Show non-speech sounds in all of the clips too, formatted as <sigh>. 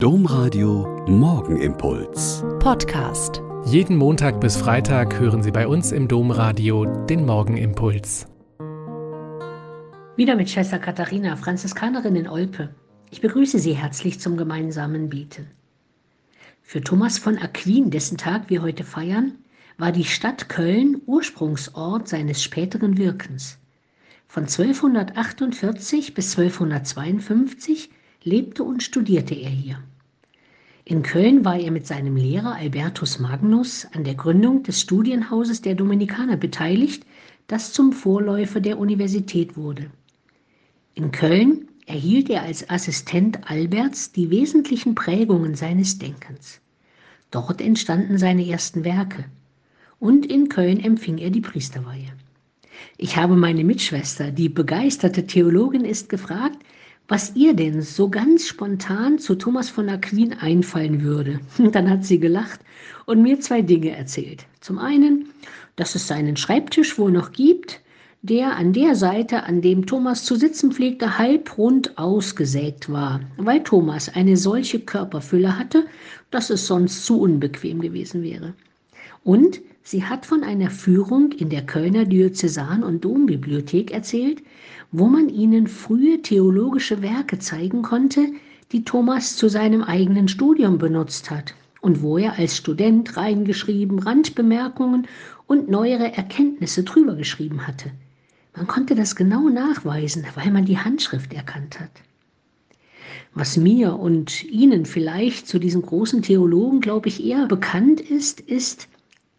Domradio Morgenimpuls. Podcast. Jeden Montag bis Freitag hören Sie bei uns im Domradio den Morgenimpuls. Wieder mit Schwester Katharina, Franziskanerin in Olpe. Ich begrüße Sie herzlich zum gemeinsamen Beten. Für Thomas von Aquin, dessen Tag wir heute feiern, war die Stadt Köln Ursprungsort seines späteren Wirkens. Von 1248 bis 1252 lebte und studierte er hier. In Köln war er mit seinem Lehrer Albertus Magnus an der Gründung des Studienhauses der Dominikaner beteiligt, das zum Vorläufer der Universität wurde. In Köln erhielt er als Assistent Alberts die wesentlichen Prägungen seines Denkens. Dort entstanden seine ersten Werke. Und in Köln empfing er die Priesterweihe. Ich habe meine Mitschwester, die begeisterte Theologin ist, gefragt, was ihr denn so ganz spontan zu Thomas von Aquin einfallen würde. <laughs> Dann hat sie gelacht und mir zwei Dinge erzählt. Zum einen, dass es seinen Schreibtisch wohl noch gibt, der an der Seite, an dem Thomas zu sitzen pflegte, halbrund ausgesägt war, weil Thomas eine solche Körperfülle hatte, dass es sonst zu unbequem gewesen wäre. Und sie hat von einer Führung in der Kölner Diözesan- und Dombibliothek erzählt, wo man ihnen frühe theologische Werke zeigen konnte, die Thomas zu seinem eigenen Studium benutzt hat und wo er als Student reingeschrieben, Randbemerkungen und neuere Erkenntnisse drüber geschrieben hatte. Man konnte das genau nachweisen, weil man die Handschrift erkannt hat. Was mir und Ihnen vielleicht zu diesem großen Theologen, glaube ich, eher bekannt ist, ist,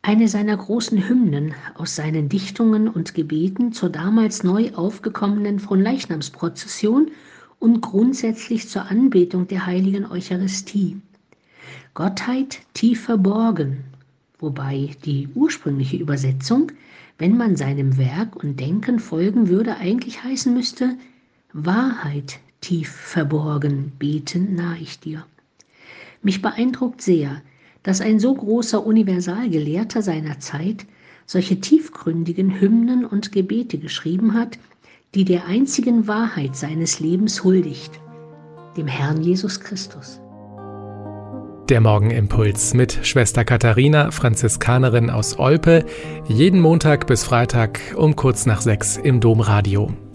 eine seiner großen Hymnen aus seinen Dichtungen und Gebeten zur damals neu aufgekommenen Fronleichnamsprozession und grundsätzlich zur Anbetung der heiligen Eucharistie. Gottheit tief verborgen, wobei die ursprüngliche Übersetzung, wenn man seinem Werk und Denken folgen würde, eigentlich heißen müsste, Wahrheit tief verborgen, beten nahe ich dir. Mich beeindruckt sehr, dass ein so großer Universalgelehrter seiner Zeit solche tiefgründigen Hymnen und Gebete geschrieben hat, die der einzigen Wahrheit seines Lebens huldigt, dem Herrn Jesus Christus. Der Morgenimpuls mit Schwester Katharina, Franziskanerin aus Olpe, jeden Montag bis Freitag um kurz nach sechs im Domradio.